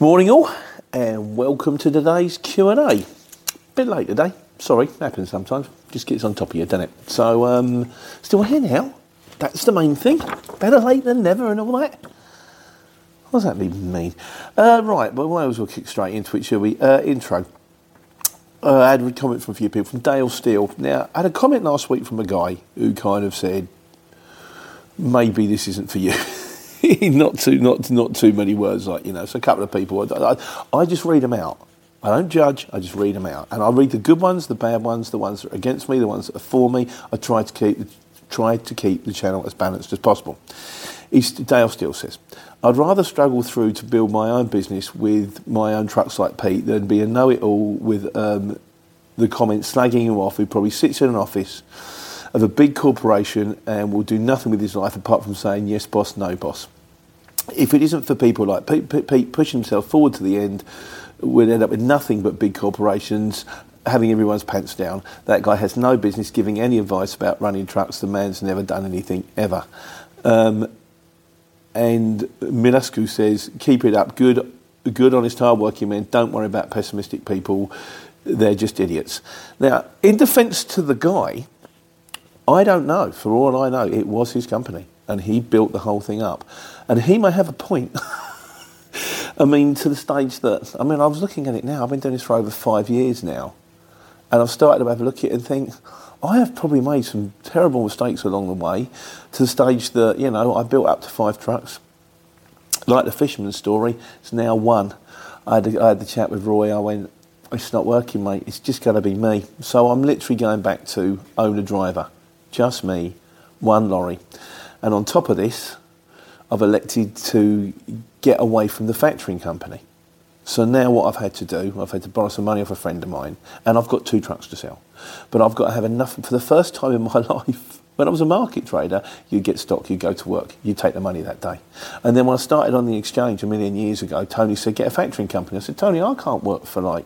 Morning all, and welcome to today's Q&A. Bit late today, sorry, happens sometimes. Just gets on top of you, doesn't it? So, um, still here now. That's the main thing. Better late than never and all that. What does that even mean? Uh, right, well, we might as well kick straight into it, shall we? Uh, intro. Uh, I had a comment from a few people, from Dale Steele. Now, I had a comment last week from a guy who kind of said, maybe this isn't for you. not too, not not too many words, like you know. So a couple of people, I, I, I just read them out. I don't judge. I just read them out, and I read the good ones, the bad ones, the ones that are against me, the ones that are for me. I try to keep try to keep the channel as balanced as possible. East, Dale Steele says, I'd rather struggle through to build my own business with my own trucks like Pete than be a know-it-all with um, the comments slagging him off who probably sits in an office of a big corporation and will do nothing with his life apart from saying yes boss, no boss. If it isn't for people like Pete, Pete, Pete himself forward to the end, we'd end up with nothing but big corporations having everyone's pants down. That guy has no business giving any advice about running trucks. The man's never done anything ever. Um, and Milascu says, keep it up. Good, good, honest, hard-working men. Don't worry about pessimistic people. They're just idiots. Now, in defence to the guy, I don't know. For all I know, it was his company, and he built the whole thing up. And he may have a point. I mean, to the stage that I mean, I was looking at it now. I've been doing this for over five years now, and I've started to have a look at it and think, I have probably made some terrible mistakes along the way, to the stage that you know I built up to five trucks. Like the fisherman's story, it's now one. I had, a, I had the chat with Roy. I went, it's not working, mate. It's just going to be me. So I'm literally going back to owner driver, just me, one lorry, and on top of this, I've elected to get away from the factoring company. So now what I've had to do, I've had to borrow some money off a friend of mine, and I've got two trucks to sell. But I've got to have enough for the first time in my life. When I was a market trader, you'd get stock, you'd go to work, you'd take the money that day. And then when I started on the exchange a million years ago, Tony said, get a factoring company. I said, Tony, I can't work for like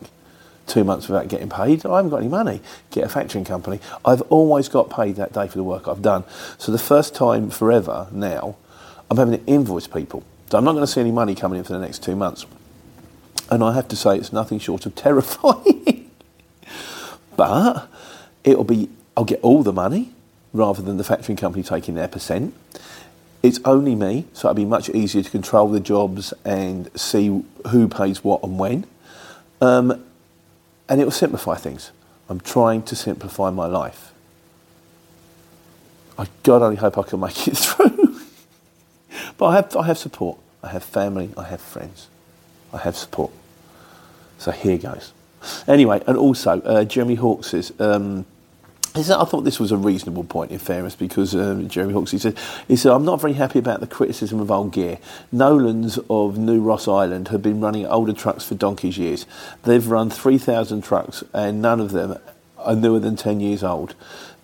two months without getting paid. I haven't got any money. Get a factoring company. I've always got paid that day for the work I've done. So the first time forever now, I'm having to invoice people. So I'm not going to see any money coming in for the next two months. And I have to say, it's nothing short of terrifying. but it'll be, I'll get all the money rather than the factoring company taking their percent. It's only me, so it'll be much easier to control the jobs and see who pays what and when. Um, and it will simplify things. I'm trying to simplify my life. I God only hope I can make it through. but I have, I have support. I have family. I have friends. I have support. So here goes. Anyway, and also uh, Jeremy Hawkes says. Um, I thought this was a reasonable point, in fairness, because um, Jeremy Hawkes he said, he said, I'm not very happy about the criticism of old gear. Nolan's of New Ross Island have been running older trucks for donkey's years. They've run 3,000 trucks, and none of them are newer than 10 years old.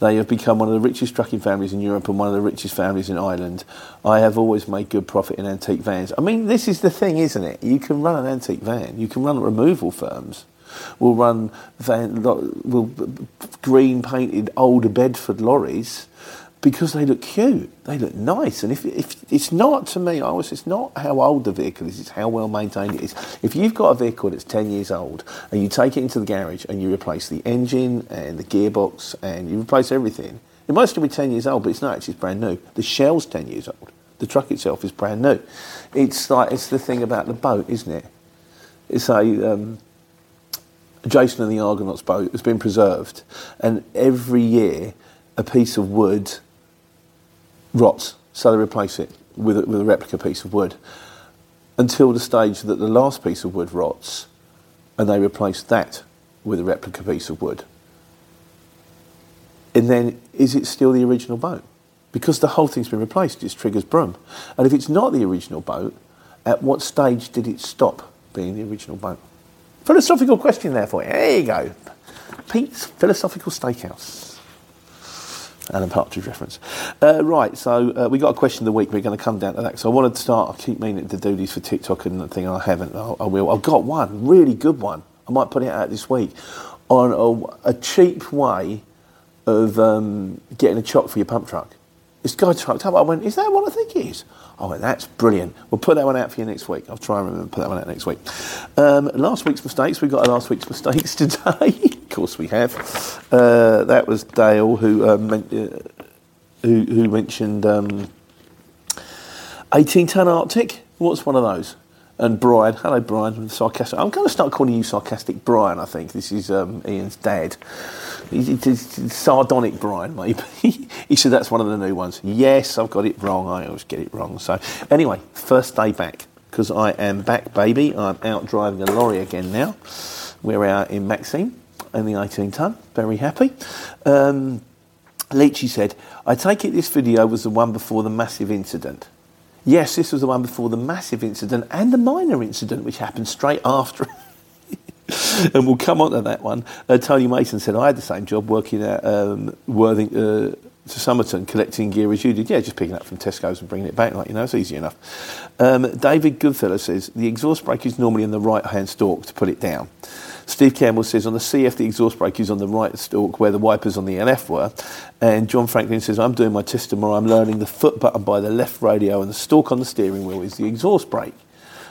They have become one of the richest trucking families in Europe and one of the richest families in Ireland. I have always made good profit in antique vans. I mean, this is the thing, isn't it? You can run an antique van, you can run removal firms. We'll run van, will green painted older Bedford lorries because they look cute, they look nice. And if, if it's not to me, I always it's not how old the vehicle is, it's how well maintained it is. If you've got a vehicle that's 10 years old and you take it into the garage and you replace the engine and the gearbox and you replace everything, it might still be 10 years old, but it's not actually it's brand new. The shell's 10 years old. The truck itself is brand new. It's like it's the thing about the boat, isn't it? It's a um, Jason and the Argonauts boat has been preserved, and every year a piece of wood rots, so they replace it with a, with a replica piece of wood until the stage that the last piece of wood rots and they replace that with a replica piece of wood. And then, is it still the original boat? Because the whole thing's been replaced, it's Trigger's Broom. And if it's not the original boat, at what stage did it stop being the original boat? Philosophical question there for you. There you go. Pete's Philosophical Steakhouse. Alan Partridge reference. Uh, right, so uh, we got a question of the week. We're going to come down to that. So I wanted to start. I keep meaning to do these for TikTok and the thing. I haven't. I, I will. I've got one really good one. I might put it out this week on a, a cheap way of um, getting a chock for your pump truck. This guy trucked up. I went, "Is that what I think it is?" I went, "That's brilliant. We'll put that one out for you next week. I'll try and remember to put that one out next week." Um, last week's mistakes. We got last week's mistakes today. of course, we have. Uh, that was Dale who um, uh, who, who, mentioned um, 18 ton artic. What's one of those? And Brian, hello Brian, sarcastic. I'm going to start calling you sarcastic Brian. I think this is um, Ian's dad. He's, sardonic Brian, maybe. he said that's one of the new ones. Yes, I've got it wrong. I always get it wrong. So anyway, first day back because I am back, baby. I'm out driving a lorry again now. We're out in Maxine in the 18 ton. Very happy. Um, Leachy said, I take it this video was the one before the massive incident. Yes, this was the one before the massive incident and the minor incident, which happened straight after. and we'll come on to that one. Uh, Tony Mason said, I had the same job working at um, Worthing, uh, to Somerton collecting gear as you did. Yeah, just picking up from Tesco's and bringing it back, like, you know, it's easy enough. Um, David Goodfellow says, the exhaust brake is normally in the right hand stalk to put it down. Steve Campbell says on the CF the exhaust brake is on the right stalk where the wipers on the LF were. And John Franklin says I'm doing my test tomorrow. I'm learning the foot button by the left radio and the stalk on the steering wheel is the exhaust brake.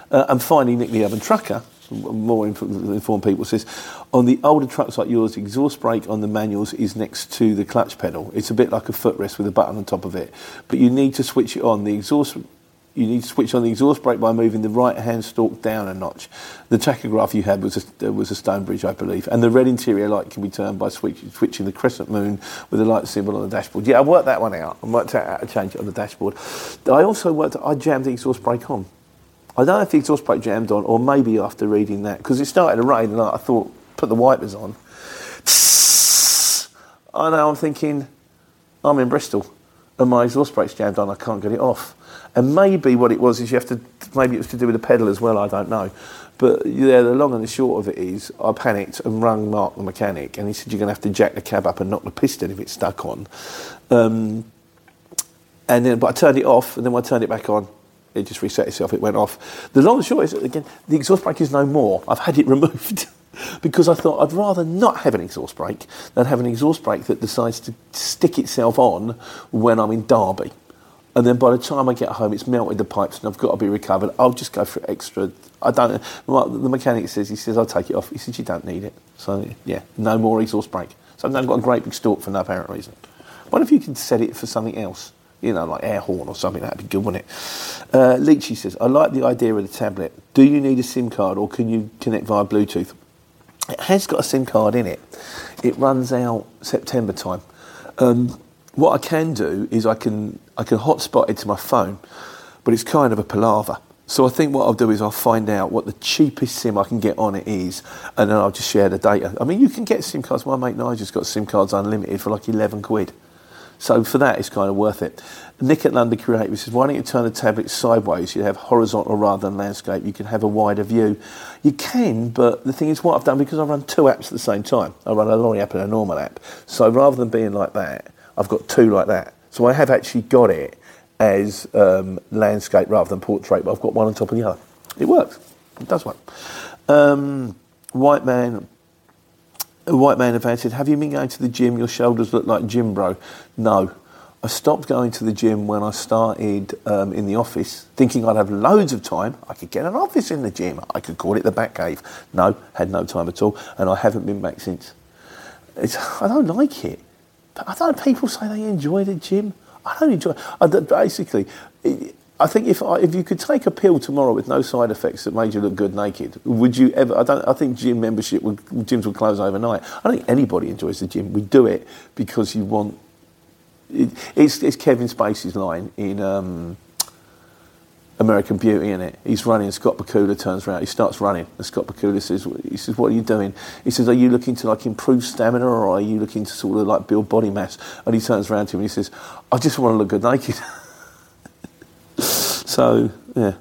Uh, and finally, Nick the Urban Trucker, more informed people, says on the older trucks like yours, exhaust brake on the manuals is next to the clutch pedal. It's a bit like a footrest with a button on top of it, but you need to switch it on. The exhaust you need to switch on the exhaust brake by moving the right hand stalk down a notch. The tachograph you had was a, was a Stoneridge, I believe, and the red interior light can be turned by switch, switching the crescent moon with the light symbol on the dashboard. Yeah, I worked that one out. I worked out how to change it on the dashboard. I also worked. I jammed the exhaust brake on. I don't know if the exhaust brake jammed on, or maybe after reading that, because it started to rain, and I thought, put the wipers on. I know. I'm thinking, I'm in Bristol, and my exhaust brake's jammed on. I can't get it off. And maybe what it was is you have to, maybe it was to do with the pedal as well, I don't know. But yeah, the long and the short of it is, I panicked and rang Mark, the mechanic, and he said, You're going to have to jack the cab up and knock the piston if it's stuck on. Um, and then, but I turned it off, and then when I turned it back on, it just reset itself, it went off. The long and short is, again, the exhaust brake is no more. I've had it removed. because I thought I'd rather not have an exhaust brake than have an exhaust brake that decides to stick itself on when I'm in Derby and then by the time I get home, it's melted the pipes and I've got to be recovered. I'll just go for extra. I don't. The mechanic says he says I'll take it off. He says you don't need it. So yeah, no more exhaust brake. So I've now got a great big stalk for no apparent reason. What if you could set it for something else? You know, like air horn or something. That'd be good, wouldn't it? Uh, Leachy says I like the idea of the tablet. Do you need a SIM card or can you connect via Bluetooth? It has got a SIM card in it. It runs out September time. Um, what I can do is I can I can hotspot it to my phone, but it's kind of a palaver. So I think what I'll do is I'll find out what the cheapest SIM I can get on it is, and then I'll just share the data. I mean, you can get SIM cards. My mate Nigel's got SIM cards unlimited for like eleven quid. So for that, it's kind of worth it. Nick at London Creative says, why don't you turn the tablet sideways? You have horizontal rather than landscape. You can have a wider view. You can, but the thing is, what I've done, because I run two apps at the same time, I run a lorry app and a normal app. So rather than being like that, I've got two like that. So I have actually got it as um, landscape rather than portrait, but I've got one on top of the other. It works. It does work. Um, white man, a white man event said, "Have you been going to the gym? Your shoulders look like gym bro." No, I stopped going to the gym when I started um, in the office, thinking I'd have loads of time. I could get an office in the gym. I could call it the back cave. No, had no time at all, and I haven't been back since. It's, I don't like it. I don't. People say they enjoy the gym. I don't enjoy. I, basically, I think if I, if you could take a pill tomorrow with no side effects that made you look good naked, would you ever? I don't. I think gym membership would gyms would close overnight. I don't think anybody enjoys the gym. We do it because you want. It, it's, it's Kevin Spacey's line in. Um, American Beauty in it. He's running, Scott Bakula turns around, he starts running, and Scott Bakula says, he says, what are you doing? He says, are you looking to like improve stamina or are you looking to sort of like build body mass? And he turns around to him and he says, I just want to look good naked. so, yeah.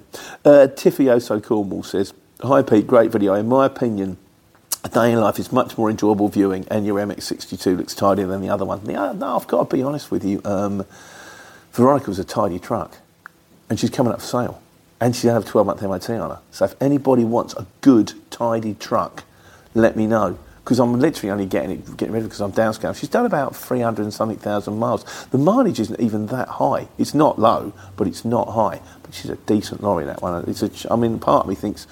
Uh, Tiffy Oso Cornwall says, Hi Pete, great video. In my opinion, a day in life is much more enjoyable viewing and your MX62 looks tidier than the other one. Yeah, no, I've got to be honest with you. Um, Veronica was a tidy truck and she's coming up for sale. And going to have a 12 month MOT on her. So if anybody wants a good, tidy truck, let me know. Because I'm literally only getting it, getting rid of it because I'm downscale. She's done about 300 and something thousand miles. The mileage isn't even that high. It's not low, but it's not high. But she's a decent lorry, that one. It's a, I mean, part of me thinks,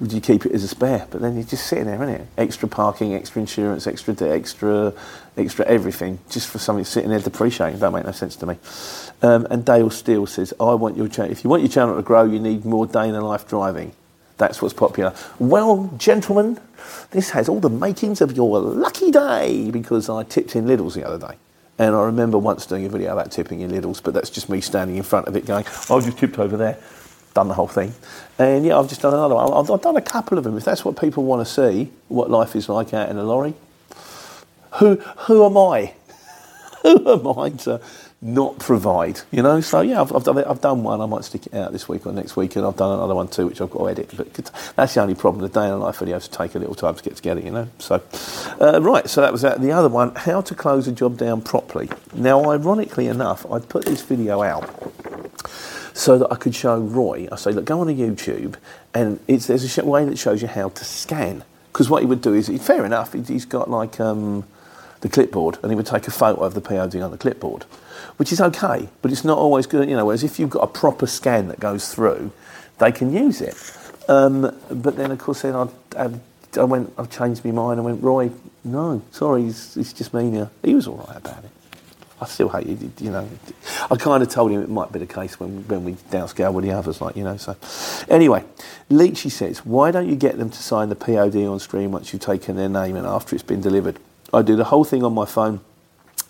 would you keep it as a spare? But then you're just sitting there, isn't it? Extra parking, extra insurance, extra extra, extra everything, just for something sitting there depreciating. Don't make no sense to me. Um, and Dale Steele says, "I want your channel. If you want your channel to grow, you need more day in the life driving. That's what's popular." Well, gentlemen, this has all the makings of your lucky day because I tipped in Lidl's the other day. And I remember once doing a video about tipping in Lidl's, but that's just me standing in front of it going, I just tipped over there done the whole thing. And yeah, I've just done another one. I've, I've done a couple of them. If that's what people want to see, what life is like out in a lorry, who who am I? who am I to not provide? You know. So yeah, I've, I've done I've done one. I might stick it out this week or next week, and I've done another one too, which I've got to edit. But that's the only problem. The day in the life videos take a little time to get together. You know. So uh, right. So that was that. The other one, how to close a job down properly. Now, ironically enough, I put this video out so that I could show Roy. I say, look, go on a YouTube, and there's a way that shows you how to scan. Because what he would do is, fair enough, he's got like um, the clipboard, and he would take a photo of the POD on the clipboard, which is okay, but it's not always good. You know, whereas if you've got a proper scan that goes through, they can use it. Um, but then, of course, then I, I, I went, I changed my mind. I went, Roy, no, sorry, it's, it's just me now. He was all right about it. I still hate you. You know, I kind of told him it might be the case when when we downscale with the others, like you know. So, anyway, Leachy says, why don't you get them to sign the POD on screen once you've taken their name and after it's been delivered? I do the whole thing on my phone.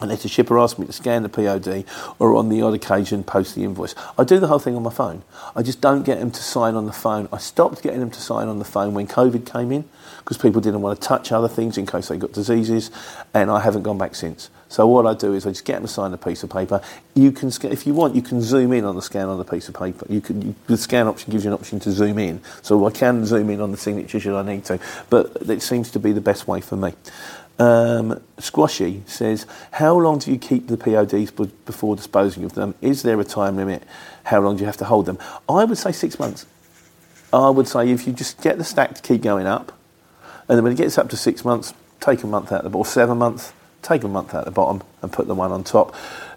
Unless the shipper asks me to scan the POD or on the odd occasion post the invoice. I do the whole thing on my phone. I just don't get them to sign on the phone. I stopped getting them to sign on the phone when COVID came in because people didn't want to touch other things in case they got diseases, and I haven't gone back since. So what I do is I just get them to sign a piece of paper. You can, if you want, you can zoom in on the scan on the piece of paper. You can, you, the scan option gives you an option to zoom in, so I can zoom in on the signature should I need to. But it seems to be the best way for me. Um, Squashy says, How long do you keep the PODs before disposing of them? Is there a time limit? How long do you have to hold them? I would say six months. I would say if you just get the stack to keep going up, and then when it gets up to six months, take a month out of the bottom, or seven months, take a month out the bottom and put the one on top.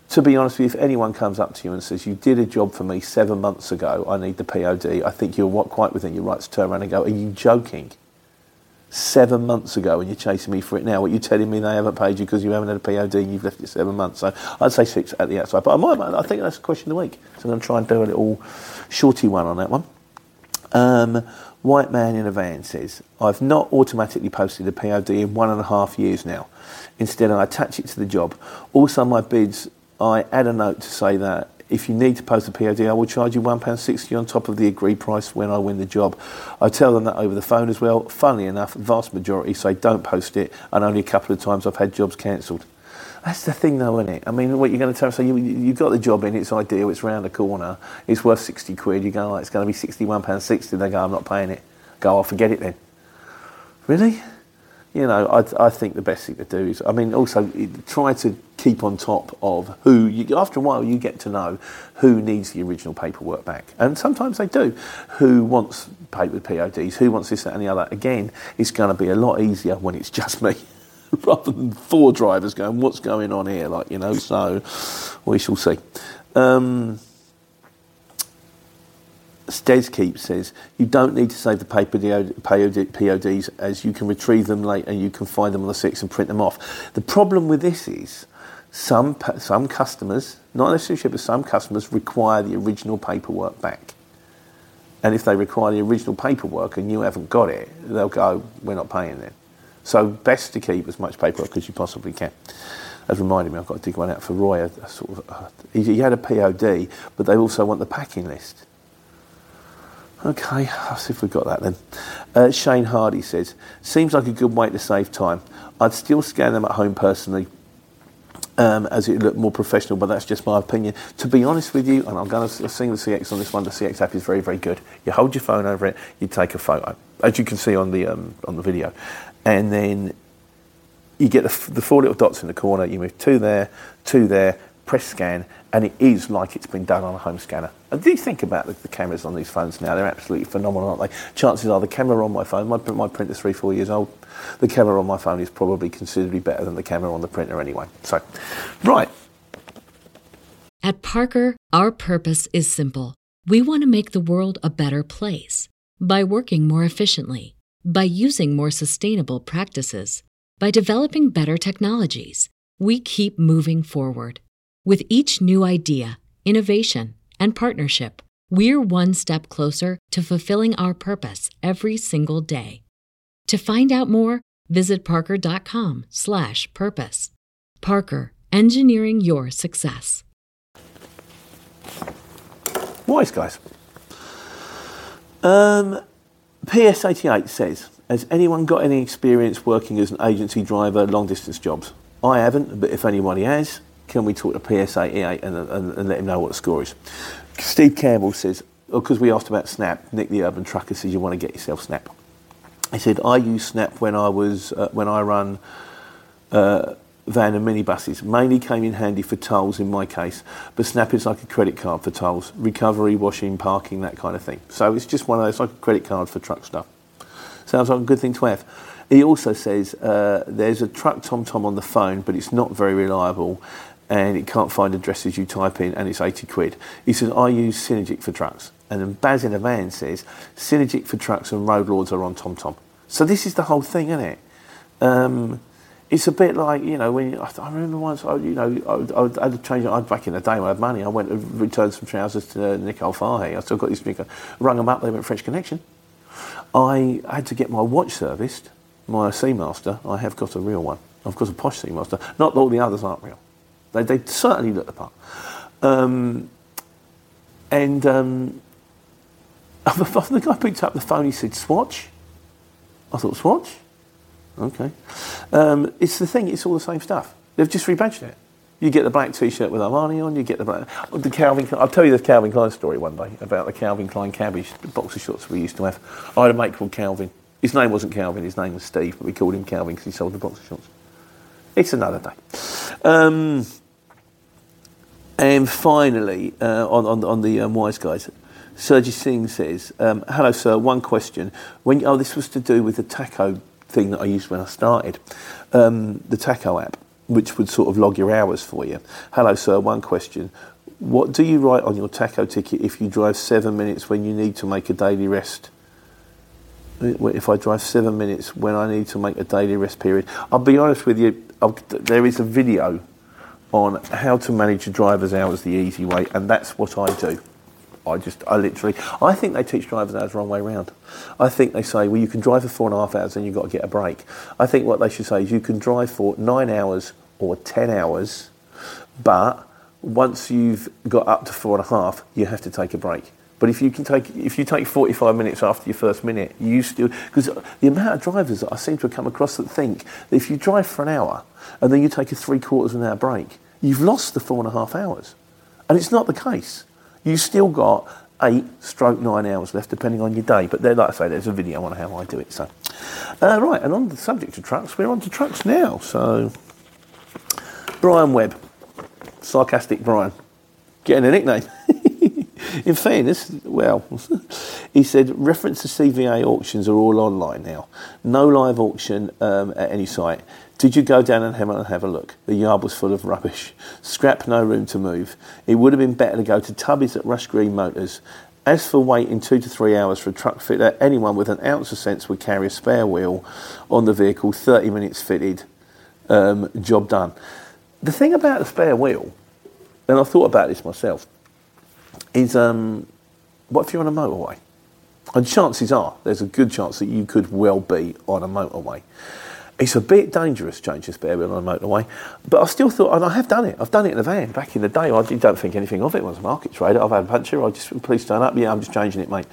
To be honest with you, if anyone comes up to you and says, You did a job for me seven months ago, I need the POD, I think you're quite within your rights to turn around and go, Are you joking? Seven months ago and you're chasing me for it now. What you're telling me they haven't paid you because you haven't had a POD and you've left it seven months. So I'd say six at the outside. But I might, I think that's a question of the week. So I'm going to try and do a little shorty one on that one. Um, White Man in a Van says, I've not automatically posted a POD in one and a half years now. Instead, I attach it to the job. Also, my bids, I add a note to say that if you need to post a POD, I will charge you £1.60 on top of the agreed price when I win the job. I tell them that over the phone as well. Funnily enough, vast majority say don't post it, and only a couple of times I've had jobs cancelled. That's the thing, though, isn't it? I mean, what you're going to tell? them, So you you got the job in. It's ideal. It's round the corner. It's worth sixty quid. You go, oh, it's going to be sixty-one pound sixty. They go, I'm not paying it. Go, I'll forget it then. Really? You know, I, I think the best thing to do is, I mean, also try to keep on top of who you. After a while, you get to know who needs the original paperwork back, and sometimes they do. Who wants paper PODs? Who wants this, that, and the other? Again, it's going to be a lot easier when it's just me. rather than four drivers going, what's going on here? Like, you know, so we shall see. Um, Keep says, you don't need to save the paper PODs as you can retrieve them late and you can find them on the CX and print them off. The problem with this is some, some customers, not necessarily, but some customers require the original paperwork back. And if they require the original paperwork and you haven't got it, they'll go, we're not paying then. So best to keep as much paperwork as you possibly can. As reminded me, I've got to dig one out for Roy. A, a sort of, he, he, had a POD, but they also want the packing list. Okay, I'll see if we've got that then. Uh, Shane Hardy says, seems like a good way to save time. I'd still scan them at home personally, um, as it looked more professional, but that's just my opinion. To be honest with you, and I'm going to sing the CX on this one, the CX app is very, very good. You hold your phone over it, you take a photo, as you can see on the um, on the video, and then you get the, the four little dots in the corner. You move two there, two there, press scan, and it is like it's been done on a home scanner. And do you think about the, the, cameras on these phones now? They're absolutely phenomenal, aren't they? Chances are the camera on my phone, my, my printer's three, four years old, the camera on my phone is probably considerably better than the camera on the printer anyway. So, right. At Parker, our purpose is simple. We want to make the world a better place by working more efficiently, by using more sustainable practices, by developing better technologies. We keep moving forward with each new idea, innovation, and partnership, we're one step closer to fulfilling our purpose every single day. To find out more, visit parker.com/purpose. Parker, engineering your success. Wise guys. Um, PS88 says, has anyone got any experience working as an agency driver, long distance jobs? I haven't, but if anybody has, can we talk to PS88 and, and, and let him know what the score is? Steve Campbell says, because oh, we asked about Snap, Nick the Urban Trucker says you want to get yourself Snap. He said, I used Snap when I was uh, when I run uh, van and minibuses. Mainly came in handy for tolls in my case, but Snap is like a credit card for tolls, recovery, washing, parking, that kind of thing. So it's just one of those like a credit card for truck stuff. Sounds like a good thing to have. He also says uh, there's a truck TomTom on the phone, but it's not very reliable and it can't find addresses you type in and it's 80 quid. He says, I use Sygic for trucks. And then Baz in a van says, Sygic for trucks and road lords are on TomTom. So this is the whole thing, isn't it? Um, it's a bit like, you know, when I remember once, I, you know, I, I, had to change, I, back in the day when I had money, I went and returned some trousers to Nicole Farhi. I still got this these, rung them up, they went French Connection. I had to get my watch serviced, my Seamaster. I have got a real one. I've got a posh Seamaster. Not that all the others aren't real. They, they certainly look the part. Um, and um, the guy picked up the phone, he said, Swatch? I thought, Swatch? Okay. Um, it's the thing, it's all the same stuff. They've just rebadged it. You get the black T-shirt with Armani on. You get the black, the Calvin. I'll tell you the Calvin Klein story one day about the Calvin Klein cabbage boxer shorts we used to have. I had a mate called Calvin. His name wasn't Calvin. His name was Steve, but we called him Calvin because he sold the boxer shorts. It's another day. Um, and finally, uh, on, on, on, the um, Wise Guys, Sergi Singh says, um, Hello, sir. One question. When Oh, this was to do with the tacho thing that I used when I started, um, the tacho app, which would sort of log your hours for you. Hello, sir. One question. What do you write on your tacho ticket if you drive seven minutes when you need to make a daily rest? If I drive seven minutes when I need to make a daily rest period, I'll be honest with you. I'll, there is a video on how to manage your driver's hours the easy way, and that's what I do. I just, I literally, I think they teach drivers hours the wrong way around. I think they say, well, you can drive for four and a half hours and you've got to get a break. I think what they should say is you can drive for nine hours or 10 hours, but once you've got up to four and a half, you have to take a break. But if you can take if you take 45 minutes after your first minute, you still because the amount of drivers that I seem to have come across that think that if you drive for an hour and then you take a three quarters of an hour break, you've lost the four and a half hours, and it's not the case. You still got eight stroke nine hours left, depending on your day. But like I say, there's a video on how I do it. So, uh, right, and on the subject of trucks, we're on to trucks now. So, Brian Webb, sarcastic Brian, getting a nickname. In fairness, well, he said reference to CVA auctions are all online now. No live auction um, at any site. Did you go down and have, a look? The yard was full of rubbish. Scrap, no room to move. It would have been better to go to Tubby's at Rush Green Motors. As for waiting two to three hours for a truck fitter, anyone with an ounce of sense would carry a spare wheel on the vehicle, 30 minutes fitted, um, job done. The thing about the spare wheel, and I thought about this myself, is um, what if you're on a motorway? And chances are, there's a good chance that you could well be on a motorway. It's a bit dangerous changing spare wheel on a motorway, but I still thought, and I have done it. I've done it in a van back in the day. I don't think anything of it. It was a market trader. I've had a puncture. I just please turn up. Yeah, I'm just changing it, mate.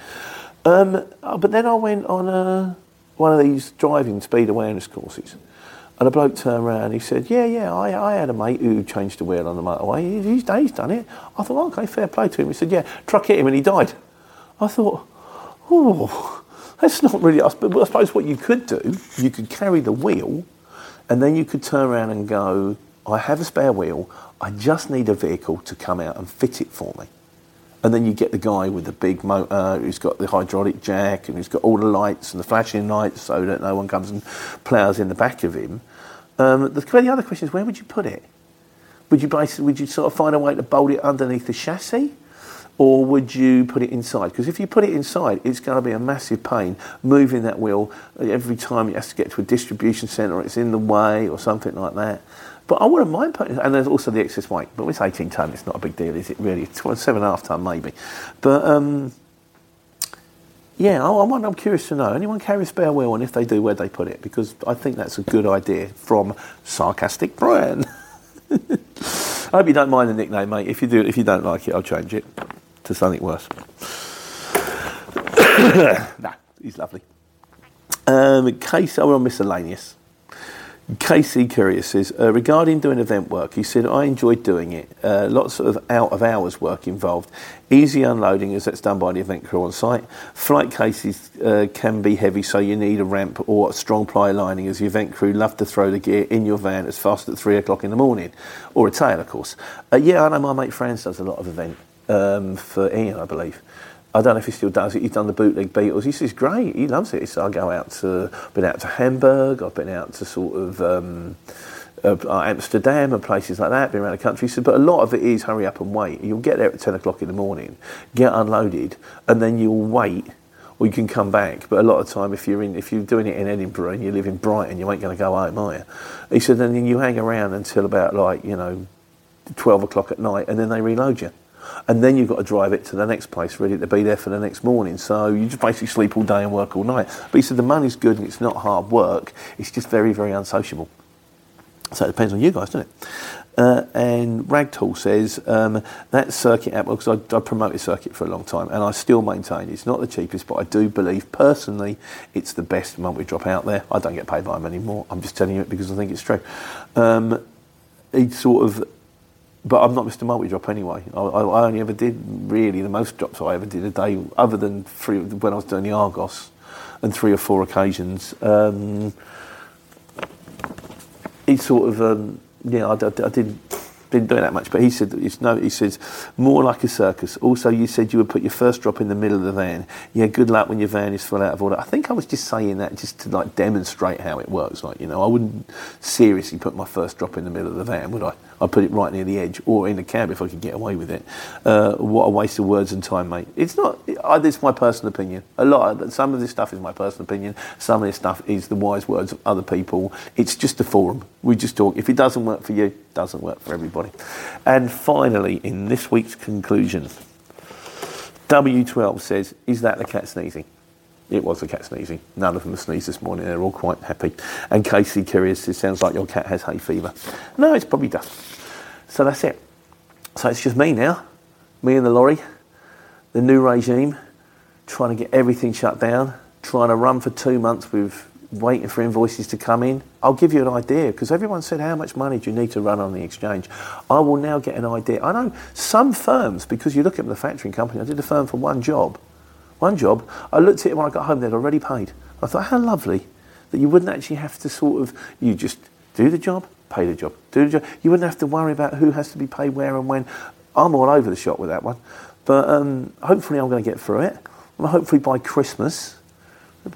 Um, uh, but then I went on a, one of these driving speed awareness courses, and a bloke turned around and he said, "Yeah, yeah, I, I had a mate who changed the wheel on the motorway. He's, he's done it." I thought, "Okay, fair play to him." He said, "Yeah, truck hit him and he died." I thought, "Oh." That's not really us. But I suppose what you could do, you could carry the wheel, and then you could turn around and go, I have a spare wheel. I just need a vehicle to come out and fit it for me. And then you get the guy with the big motor uh, who's got the hydraulic jack and who's got all the lights and the flashing lights so that no one comes and ploughs in the back of him. Um, the, the other question is, where would you put it? Would you basically, would you sort of find a way to bolt it underneath the chassis? or would you put it inside? Because if you put it inside, it's going to be a massive pain moving that wheel every time it has to get to a distribution centre or it's in the way or something like that. But I wouldn't mind putting, and there's also the excess weight. But it's 18 tonne, it's not a big deal, is it really? It's seven and a half tonne maybe. But um, yeah, I, I'm, I'm curious to know. Anyone carry a spare wheel, and if they do, where they put it? Because I think that's a good idea from sarcastic Brian. I hope you don't mind the nickname, mate. If you do, if you don't like it, I'll change it to something worse. nah, he's lovely. Um, case, oh, we're on miscellaneous. Casey Curious says, uh, regarding doing event work, he said, I enjoyed doing it. Uh, lots of out of hours work involved. Easy unloading as that's done by the event crew on site. Flight cases uh, can be heavy, so you need a ramp or a strong ply lining as the event crew love to throw the gear in your van as fast at three o'clock in the morning. Or a tail, of course. Uh, yeah, I know my mate Franz does a lot of event um, for Ian, I believe. I don't know if he still does it. He's done the bootleg Beatles. He says great. He loves it. So I go out to, been out to Hamburg. I've been out to sort of um, uh, Amsterdam and places like that. Been around the country. He So, but a lot of it is hurry up and wait. You'll get there at ten o'clock in the morning, get unloaded, and then you'll wait. Or you can come back, but a lot of time if you're in, if you're doing it in Edinburgh and you live in Brighton, you ain't going to go home, are you? He said, and then you hang around until about like you know, twelve o'clock at night, and then they reload you and then you've got to drive it to the next place ready to be there for the next morning. So you just basically sleep all day and work all night. But he said the money's good and it's not hard work, it's just very, very unsociable. So it depends on you guys, doesn't it? Uh, and Ragtool says um, that circuit app, because I, I promoted circuit for a long time, and I still maintain it's not the cheapest, but I do believe personally it's the best monthly drop out there. I don't get paid by them anymore. I'm just telling you it because I think it's true. Um, he sort of but I'm not Mr. Multi Drop anyway. I, I, only ever did really the most drops I ever did a day, other than three, when I was doing the Argos, and three or four occasions. Um, he sort of, um, yeah, I, I, I did didn't do that much, but he said it's no. He says more like a circus. Also, you said you would put your first drop in the middle of the van. Yeah, good luck when your van is full out of order. I think I was just saying that just to like demonstrate how it works. Like you know, I wouldn't seriously put my first drop in the middle of the van, would I? I'd put it right near the edge or in the cab if I could get away with it. Uh, what a waste of words and time, mate. It's not. Uh, it's my personal opinion. A lot. Of, some of this stuff is my personal opinion. Some of this stuff is the wise words of other people. It's just a forum. We just talk. If it doesn't work for you, doesn't work for everybody. And finally, in this week's conclusion, W12 says, Is that the cat sneezing? It was the cat sneezing. None of them have sneezed this morning. They're all quite happy. And Casey Curious says, Sounds like your cat has hay fever. No, it's probably dust. So that's it. So it's just me now, me and the lorry, the new regime, trying to get everything shut down, trying to run for two months with waiting for invoices to come in. I'll give you an idea because everyone said, How much money do you need to run on the exchange? I will now get an idea. I know some firms, because you look at the factoring company, I did a firm for one job. One job, I looked at it when I got home, they'd already paid. I thought, How lovely that you wouldn't actually have to sort of, you just do the job, pay the job, do the job. You wouldn't have to worry about who has to be paid where and when. I'm all over the shop with that one. But um, hopefully, I'm going to get through it. And hopefully, by Christmas,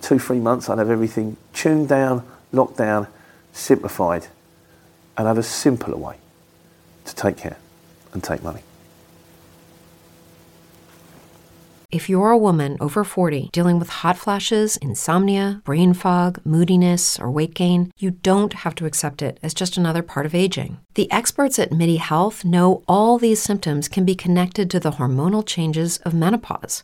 two, three months, I'd have everything tuned down, locked down, simplified, and have a simpler way to take care and take money. If you're a woman over 40 dealing with hot flashes, insomnia, brain fog, moodiness, or weight gain, you don't have to accept it as just another part of aging. The experts at MIDI Health know all these symptoms can be connected to the hormonal changes of menopause,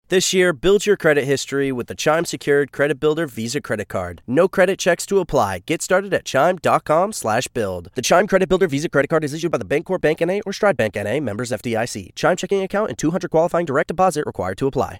This year, build your credit history with the Chime Secured Credit Builder Visa Credit Card. No credit checks to apply. Get started at chime.com slash build. The Chime Credit Builder Visa Credit Card is issued by the Bancorp Bank N.A. or Stride Bank N.A. members FDIC. Chime checking account and 200 qualifying direct deposit required to apply.